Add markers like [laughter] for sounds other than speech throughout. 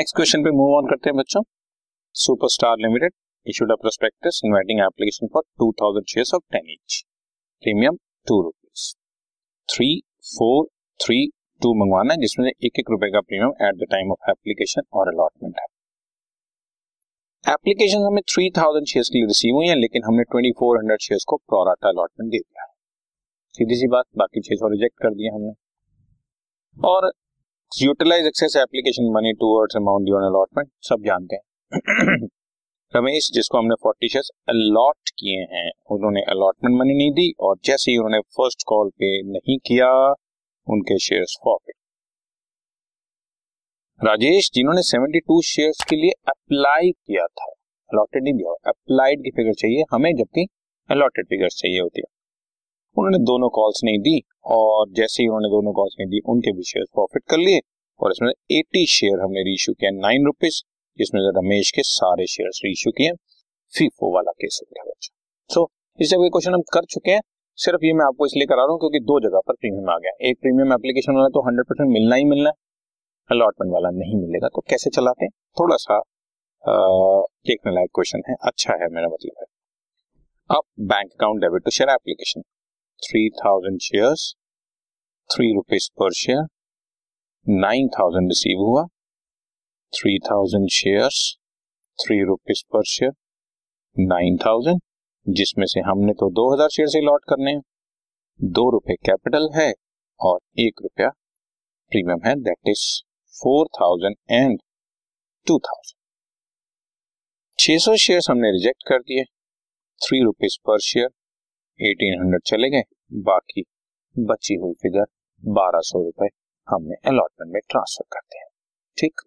Next question पे move on करते हैं बच्चों. Superstar limited issued a prospectus inviting application for 2000 shares of 10 each premium two rupees three four three two मंगवाना है, जिसमें एक एक रुपए का premium at the time of application और अलॉटमेंट है. एप्लीकेशन हमें 3000 शेयर्स के लिए रिसीव हुई है, लेकिन हमने 2400 शेयर्स को प्रोराटा अलॉटमेंट दे दिया सीधी सी बात, बाकी 600 रिजेक्ट कर दिया हमने. और utilise excess application money towards amount due allotment सब जानते हैं। [clears throat] रमेश, जिसको हमने फोर्टी शेयर्स अलॉट किए हैं, उन्होंने अलॉटमेंट मनी नहीं दी और जैसे ही उन्होंने फ़र्स्ट कॉल पे नहीं किया, उनके शेयर्स फॉरफिट राजेश, जिन्होंने 72 शेयर्स के लिए अप्लाई किया था अलॉटेड नहीं दिया अप्लाइड की फिगर चाहिए, हमें जबकि अलॉटेड फिगर चाहिए होती है। उन्होंने दोनों कॉल्स नहीं दी और जैसे ही उन्होंने दोनों कॉल्स नहीं दी, उनके भी शेयर प्रॉफिट कर लिए और इसमें 80 शेयर हमने रीशू किया नाइन रुपीज़ जिसमें रमेश के सारे शेयर रीशू किए फीफो वाला केस सो इस जगह क्वेश्चन हम कर चुके हैं, सिर्फ़ ये मैं आपको इसलिए करा रहा हूँ क्योंकि दो जगह पर प्रीमियम आ गया। एक प्रीमियम एप्लीकेशन वाला तो हंड्रेड परसेंट मिलना ही मिलना है अलॉटमेंट वाला नहीं मिलेगा तो कैसे चलाते हैं? थोड़ा सा देखने लायक क्वेश्चन है अच्छा है मेरा मतलब है। अब bank account debit to share application three thousand share three rupees per share nine thousand receive हुआ three thousand share three rupees per share nine thousand जिसमें से हमने तो दो हज़ार शेयर से लॉट करने हैं। दो रुपए कैपिटल है और एक रुपया प्रीमियम है that is four thousand and two thousand छह सौ शेयर हमने रिजेक्ट कर दिए three rupees per share eighteen hundred चले गए, बाकी बची हुई फिगर बारह सौ रुपए हमने अलॉटमेंट में ट्रांसफ़र कर दिया। ठीक?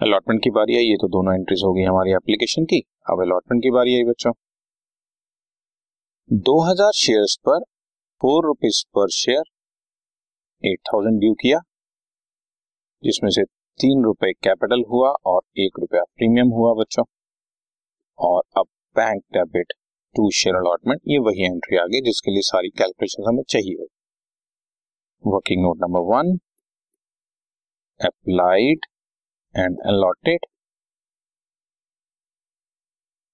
अलॉटमेंट की बारी आई, ये तो दोनों एंट्रीज हो गई हमारी एप्लीकेशन की। अब अलॉटमेंट की बारी आई बच्चों। दो हज़ार शेयर पर four rupees per share eight thousand due किया, जिसमें से तीन रुपए कैपिटल हुआ और एक रुपया प्रीमियम हुआ बच्चों। और अब bank debit to share allotment, ये वही एंट्री आ गई जिसके लिए सारी कैलकुलेशन हमें चाहिए working note number one applied and allotted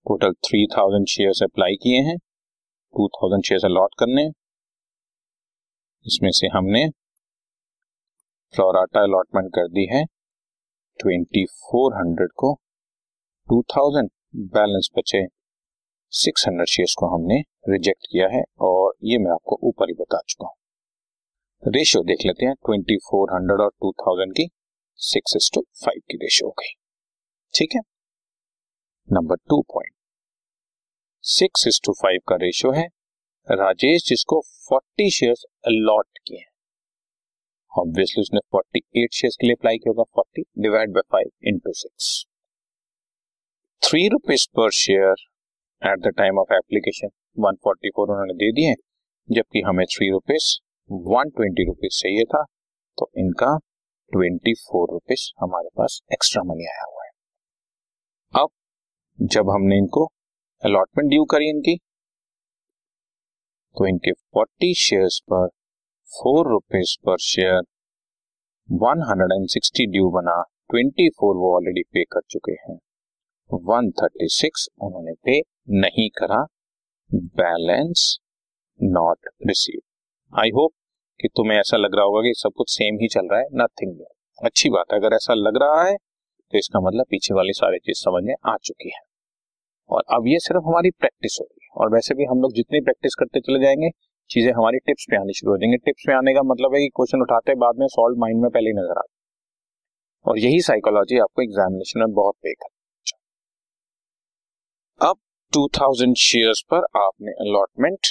total three thousand share apply किए हैं टू थाउज़ेंड शेयर अलॉट करने इसमें से हमने फ्लोराटा अलॉटमेंट कर दी है ट्वेंटी फोर हंड्रेड को टू थाउज़ेंड बैलेंस बचे। सिक्स हंड्रेड शेयर को हमने रिजेक्ट किया है और ये मैं आपको ऊपर ही बता चुका हूँ। रेशियो देख लेते हैं, ट्वेंटी फोर हंड्रेड और टू थाउज़ेंड की सिक्स इज़ टू फाइव की रेशियो हो गई। ठीक है? Number two point. Six is to five का रेशियो है। राजेश जिसको फोर्टी शेयर अलॉट किए हैं। ऑब्वियसली उसने फोर्टी एट शेयर के लिए अप्लाई किया होगा, forty divide by five into six three rupees per share at the time of application 144 उन्होंने दे दिए, जबकि हमें three rupees one twenty rupees चाहिए था तो इनका ट्वेंटी फोर रुपीज़ हमारे पास एक्स्ट्रा मनी आया हुआ है। अब, जब हमने इनको अलॉटमेंट ड्यू करी इनकी तो इनके फोर्टी शेयर्स पर four rupees per share one hundred and sixty due बना ट्वेंटी फोर वो ऑलरेडी पे कर चुके हैं। वन थर्टी सिक्स उन्होंने पे नहीं करा balance not receive I hope कि तुम्हें ऐसा लग रहा होगा कि सब कुछ सेम ही चल रहा है नथिंग अच्छी बात है, अगर ऐसा लग रहा है तो इसका मतलब पीछे वाली सारी चीज़ समझ में आ चुकी है। और अब ये सिर्फ़ हमारी प्रैक्टिस होगी और वैसे भी हम लोग जितनी प्रैक्टिस करते चले जाएँगे, चीज़ें हमारी टिप्स पे आनी शुरू हो जाएँगे। टिप्स पे आने का मतलब है कि क्वेश्चन उठाते बाद में सॉल्व माइंड में पहले नज़र आता और यही साइकोलॉजी आपको एग्जामिनेशन में बहुत पे कर अब 2000 शेयर्स पर आपने allotment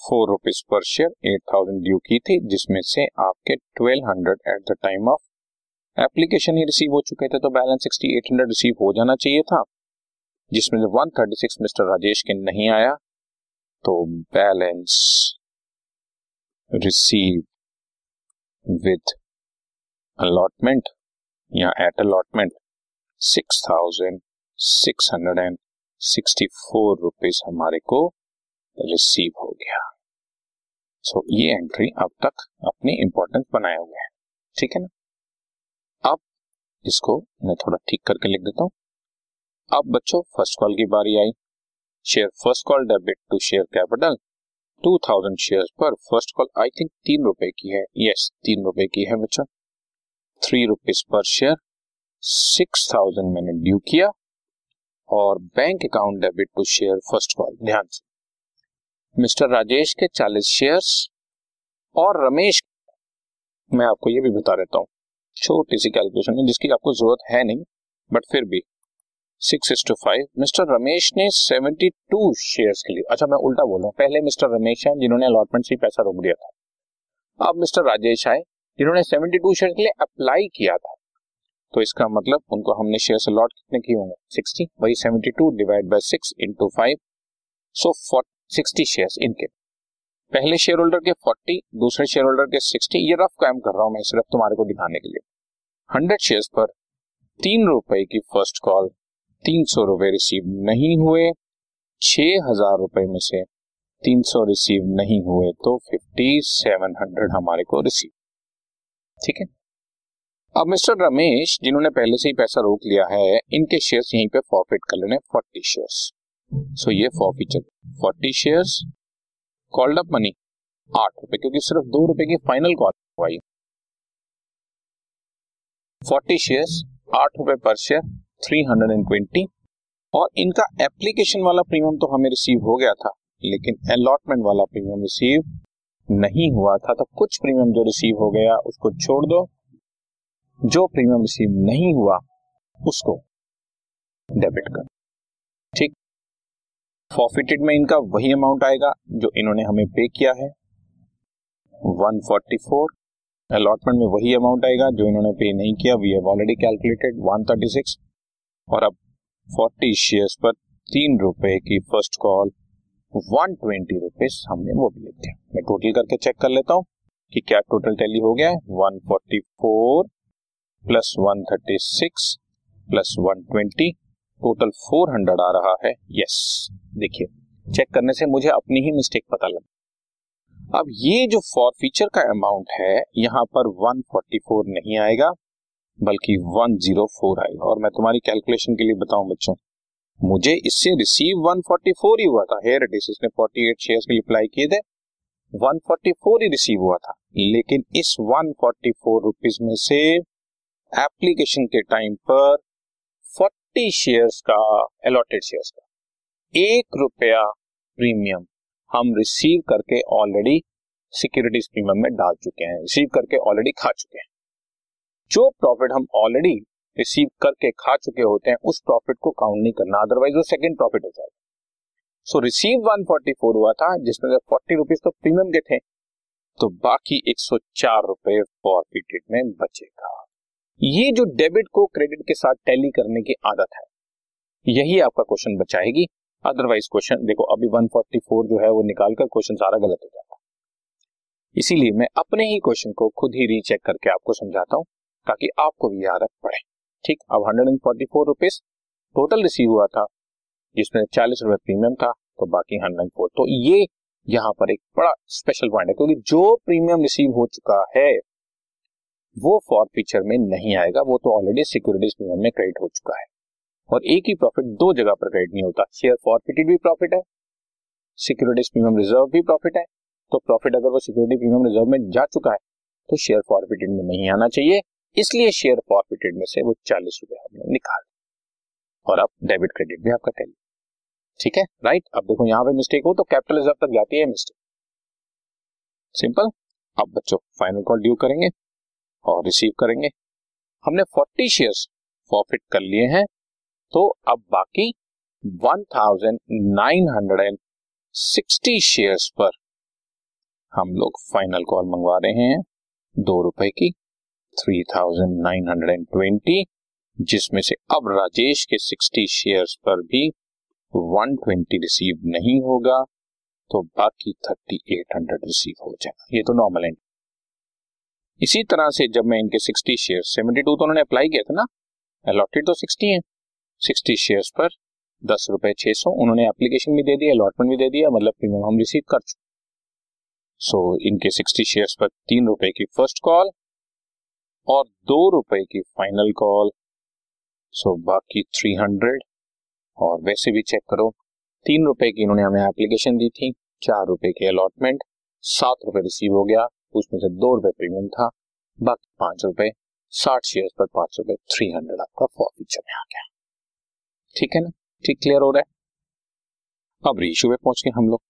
four rupees per share eight thousand due की थी, जिसमें से आपके 1200 at the time of application he receive हो चुके थे तो balance sixty eight hundred receive हो जाना चाहिए था, जिसमें से 136 मिस्टर राजेश के नहीं आया तो बैलेंस रिसीव विद अलॉटमेंट या at allotment six thousand six hundred and sixty four rupees हमारे को रिसीव हो गया। सो so, ये एंट्री अब तक अपनी इंपॉर्टेंस बनाए हुए है। ठीक है ना? अब इसको मैं थोड़ा ठीक करके लिख देता हूँ। अब बच्चों फ़र्स्ट कॉल की बारी आई। Share first call debit to share capital two thousand share पर फ़र्स्ट कॉल आई थिंक तीन रुपए की है। यस तीन रुपए की है बच्चा। थ्री रुपीज़ पर शेयर सिक्स थाउज़ेंड मैंने ड्यू किया। और bank account debit to share first call ध्यान से। मिस्टर राजेश के चालीस शेयर्स और रमेश मैं आपको ये भी बता देता हूँ। छोटी सी कैलकुलेशन है, जिसकी आपको ज़रूरत है नहीं बट फिर भी। Six is two five mister Ramesh ने सेवेंटी टू शेयर के लिए अच्छा मैं उल्टा बोल रहा हूँ। पहले मिस्टर रमेश है, जिन्होंने अलॉटमेंट से पैसा रोक दिया था। अब मिस्टर राजेश आए, जिन्होंने सेवेंटी टू शेयर के लिए अप्लाई किया था। तो इसका मतलब उनको हमने शेयर अलॉट कितने किए होंगे? सिक्सटी वही seventy two divide by six into five so sixty share इनके। पहले शेयर होल्डर के फोर्टी दूसरे शेयर होल्डर के सिक्सटी ये रफ काम कर रहा हूँ मैं सिर्फ़ तुम्हारे को दिखाने के लिए। हंड्रेड शेयर पर तीन रुपए की फ़र्स्ट कॉल तीन सौ रुपए रिसीव नहीं हुए, छह हज़ार रुपए में से तीन सौ रिसीव नहीं हुए तो फिफ्टी सेवन हंड्रेड हमारे को रिसीव ठीक है? अब मिस्टर रमेश, जिन्होंने पहले से ही पैसा रोक लिया है, इनके शेयर्स यहीं पे फॉरफिट कर लेने फोर्टी शेयर्स सो ये forfeiture forty shares called up money आठ रुपए, क्योंकि सिर्फ़ दो रुपए की फाइनल कॉल फोर्टी शेयर्स आठ रुपए पर शेयर 320 और इनका एप्लीकेशन वाला प्रीमियम तो हमें रिसीव हो गया था, लेकिन अलॉटमेंट वाला प्रीमियम रिसीव नहीं हुआ था तो कुछ प्रीमियम जो रिसीव हो गया, उसको छोड़ दो। जो प्रीमियम रिसीव नहीं हुआ, उसको डेबिट कर। ठीक? फॉरफिटेड में इनका वही अमाउंट आएगा जो इन्होंने हमें पे किया है। 144 अलॉटमेंट में वही अमाउंट आएगा जो इन्होंने पे नहीं किया। वी हैव ऑलरेडी कैलकुलेटेड 136 और अब 40 शेयर्स पर तीन रुपए की first call one twenty rupees हमने वो भी लिख मैं टोटल करके चेक कर लेता हूँ कि क्या टोटल टैली हो गया है। 144 प्लस 136 प्लस 120 टोटल 400 आ रहा है। यस देखिए चेक करने से मुझे अपनी ही मिस्टेक पता लगा अब ये जो फॉर फीचर का अमाउंट है, यहाँ पर 144 नहीं आएगा, बल्कि 104 आएगा। और मैं तुम्हारी कैलकुलेशन के लिए बताऊँ बच्चों, मुझे इससे रिसीव 144 ही हुआ था। हेयर इट इसने 48 शेयर्स के लिए अप्लाई किए थे। 144 ही रिसीव हुआ था। लेकिन इस 144 रुपीस में से एप्लीकेशन के टाइम पर 40 शेयर्स का अलॉटेड शेयर्स का। एक रुपया प्रीमियम हम रिसीव करके ऑलरेडी सिक्योरिटीज प्रीमियम में डाल चुके हैं रिसीव करके ऑलरेडी खा चुके हैं। जो प्रॉफिट हम ऑलरेडी रिसीव करके खा चुके होते हैं, उस प्रॉफिट को काउंट नहीं करना अदरवाइज़ वो सेकंड प्रॉफिट हो जाएगा। सो रिसीव 144 हुआ था, जिसमें से फोर्टी रुपीज़ तो प्रीमियम के थे तो बाकी 104 रुपए फॉरफिटेड में बचेगा। ये जो डेबिट को क्रेडिट के साथ टैली करने की आदत है, यही आपका क्वेश्चन बचाएगी। अदरवाइज़ क्वेश्चन, देखो, अभी 144 जो है वो निकालकर क्वेश्चन सारा गलत हो जाता है इसीलिए मैं अपने ही क्वेश्चन को खुद ही रीचेक करके आपको समझाता हूँ, ताकि आपको भी आदत पड़े। ठीक, अब hundred and forty four rupees total receive हुआ था, जिसमें चालीस रुपए प्रीमियम था तो बाकी हंड्रेड एंड फोर तो ये यहाँ पर एक बड़ा स्पेशल पॉइंट है, क्योंकि जो प्रीमियम रिसीव हो चुका है वो फॉर फीचर में नहीं आएगा, वो तो ऑलरेडी सिक्योरिटीज प्रीमियम में क्रेडिट हो चुका है। और एक ही प्रॉफिट दो जगह पर क्रेडिट नहीं होता। शेयर फॉरफिटेड भी प्रॉफिट है सिक्योरिटीज प्रीमियम रिज़र्व भी प्रॉफिट है। तो प्रॉफिट अगर वो सिक्योरिटी प्रीमियम रिज़र्व में जा चुका है तो शेयर फॉरफिटेड में नहीं आना चाहिए। इसलिए शेयर फॉरफिटेड में से वो चालीस रुपए हमने निकाल और अब डेबिट क्रेडिट भी आपका टैली ठीक है? राइट अब देखो यहाँ पे मिस्टेक हो तो कैपिटल रिज़र्व तक जाती है मिस्टेक सिंपल अब बच्चों फाइनल कॉल ड्यू करेंगे। और रिसीव करेंगे। हमने 40 शेयर्स फॉरफिट कर लिए हैं तो अब बाकी 1960 शेयर्स पर हम लोग फाइनल कॉल मंगवा रहे हैं, दो रुपए की three thousand nine hundred and twenty जिसमें से अब राजेश के सिक्सटी शेयर्स पर भी वन ट्वेंटी रिसीव नहीं होगा तो बाकी थर्टी एट हंड्रेड रिसीव हो जाएगा। ये तो नॉर्मल है इसी तरह से जब मैं इनके सिक्सटी शेयर सेवेंटी टू तो उन्होंने अप्लाई किया था ना? अलॉटेड तो सिक्सटी है। सिक्सटी शेयर्स पर दस रुपए छह सौ उन्होंने एप्लीकेशन भी दे दिया अलॉटमेंट भी दे दिया मतलब प्रीमियम हम रिसीव कर चुके सो so, इनके सिक्सटी शेयर्स पर तीन रुपए की फ़र्स्ट कॉल और दो रुपए की फाइनल कॉल सो बाकी थ्री हंड्रेड और वैसे भी चेक करो तीन रुपए की इन्होंने हमें एप्लीकेशन दी थी चार रुपए की अलॉटमेंट सात रुपए रिसीव हो गया। उसमें से दो रुपए प्रीमियम था, बाकी पाँच रुपए, साठ शेयर पर पाँच रुपए थ्री हंड्रेड आपका फॉर में आ गया। ठीक है ना? ठीक क्लियर हो रहा है? अब रीइशू पे पहुँच गए हम लोग।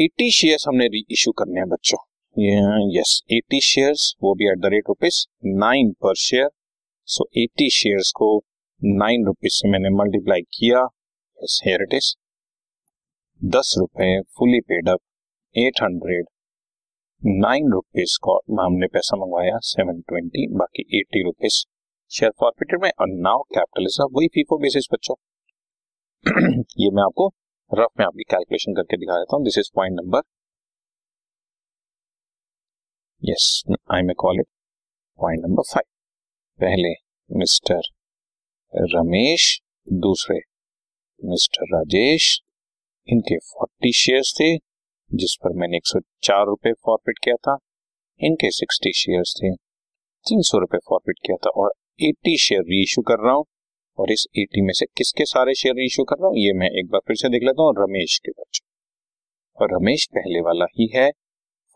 एटी शेयर हमने री करने हैं बच्चों। यस एटी शेयर वो भी at the rate rupees nine पर शेयर सो एटी शेयर को नाइन रुपीज़ से मैंने मल्टीप्लाई किया। यस हेयर इट इज़ दस रुपए fully paid up at hundred, nine rupees का हमने पैसा मंगवाया, सेवन ट्वेंटी, बाकी एटी रुपीज़ शेयर फॉरफिटेड में, और नाउ कैपिटल इज़ वही फीफो बेसिस बच्चों। [clears throat] ये मैं आपको रफ में आपकी कैलकुलेशन करके दिखा देता हूँ। This is point number yes I may call it point number five पहले मिस्टर रमेश दूसरे मिस्टर राजेश इनके फोर्टी शेयर्स थे। जिस पर मैंने एक सौ चार रुपए फॉरफिट किया था। इनके सिक्सटी शेयर्स थे। तीन सौ रुपए फॉरफिट किया था और एट्टी शेयर री इशू कर रहा हूँ। और इस एटी में से किसके सारे शेयर री इशू कर रहा हूँ, ये मैं एक बार फिर से देख लेता हूँ रमेश के बच्चे और रमेश पहले वाला ही है।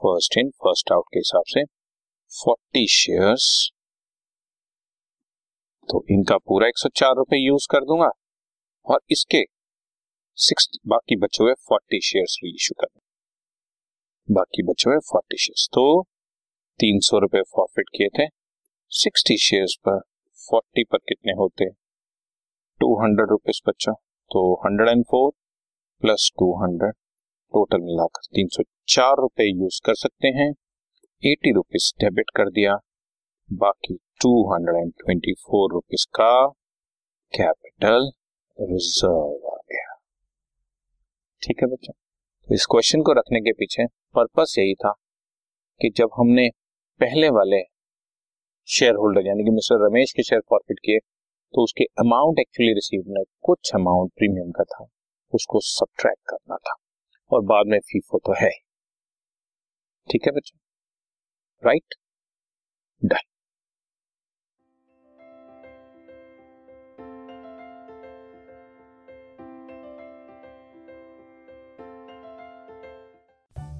फ़र्स्ट इन फ़र्स्ट आउट के हिसाब से फोर्टी शेयर्स तो इनका पूरा एक सौ चार रुपए यूज़ कर दूँगा। और इसके सिक्स बाकी बचे हुए फोर्टी शेयर्स री इशू कर बाकी बचे हुए फोर्टी शेयर्स तो तीन सौ रुपए प्रॉफिट किए थे। सिक्सटी शेयर्स पर फोर्टी पर कितने होते? टू हंड्रेड रुपीज़ बच्चा। तो hundred and four plus two hundred total मिलाकर तीन सौ चार रुपए यूज़ कर सकते हैं। एटी रुपीज़ डेबिट कर दिया। बाकी two hundred and twenty four rupees का कैपिटल रिज़र्व आ गया। ठीक है बच्चा। इस क्वेश्चन को रखने के पीछे पर्पस यही था कि जब हमने पहले वाले शेयर होल्डर यानी कि मिस्टर रमेश के शेयर प्रॉफिट किए तो उसके अमाउंट एक्चुअली रिसीव में कुछ अमाउंट प्रीमियम का था। उसको सब्ट्रैक्ट करना था और बाद में फीफो तो है ठीक है बच्चों? Right done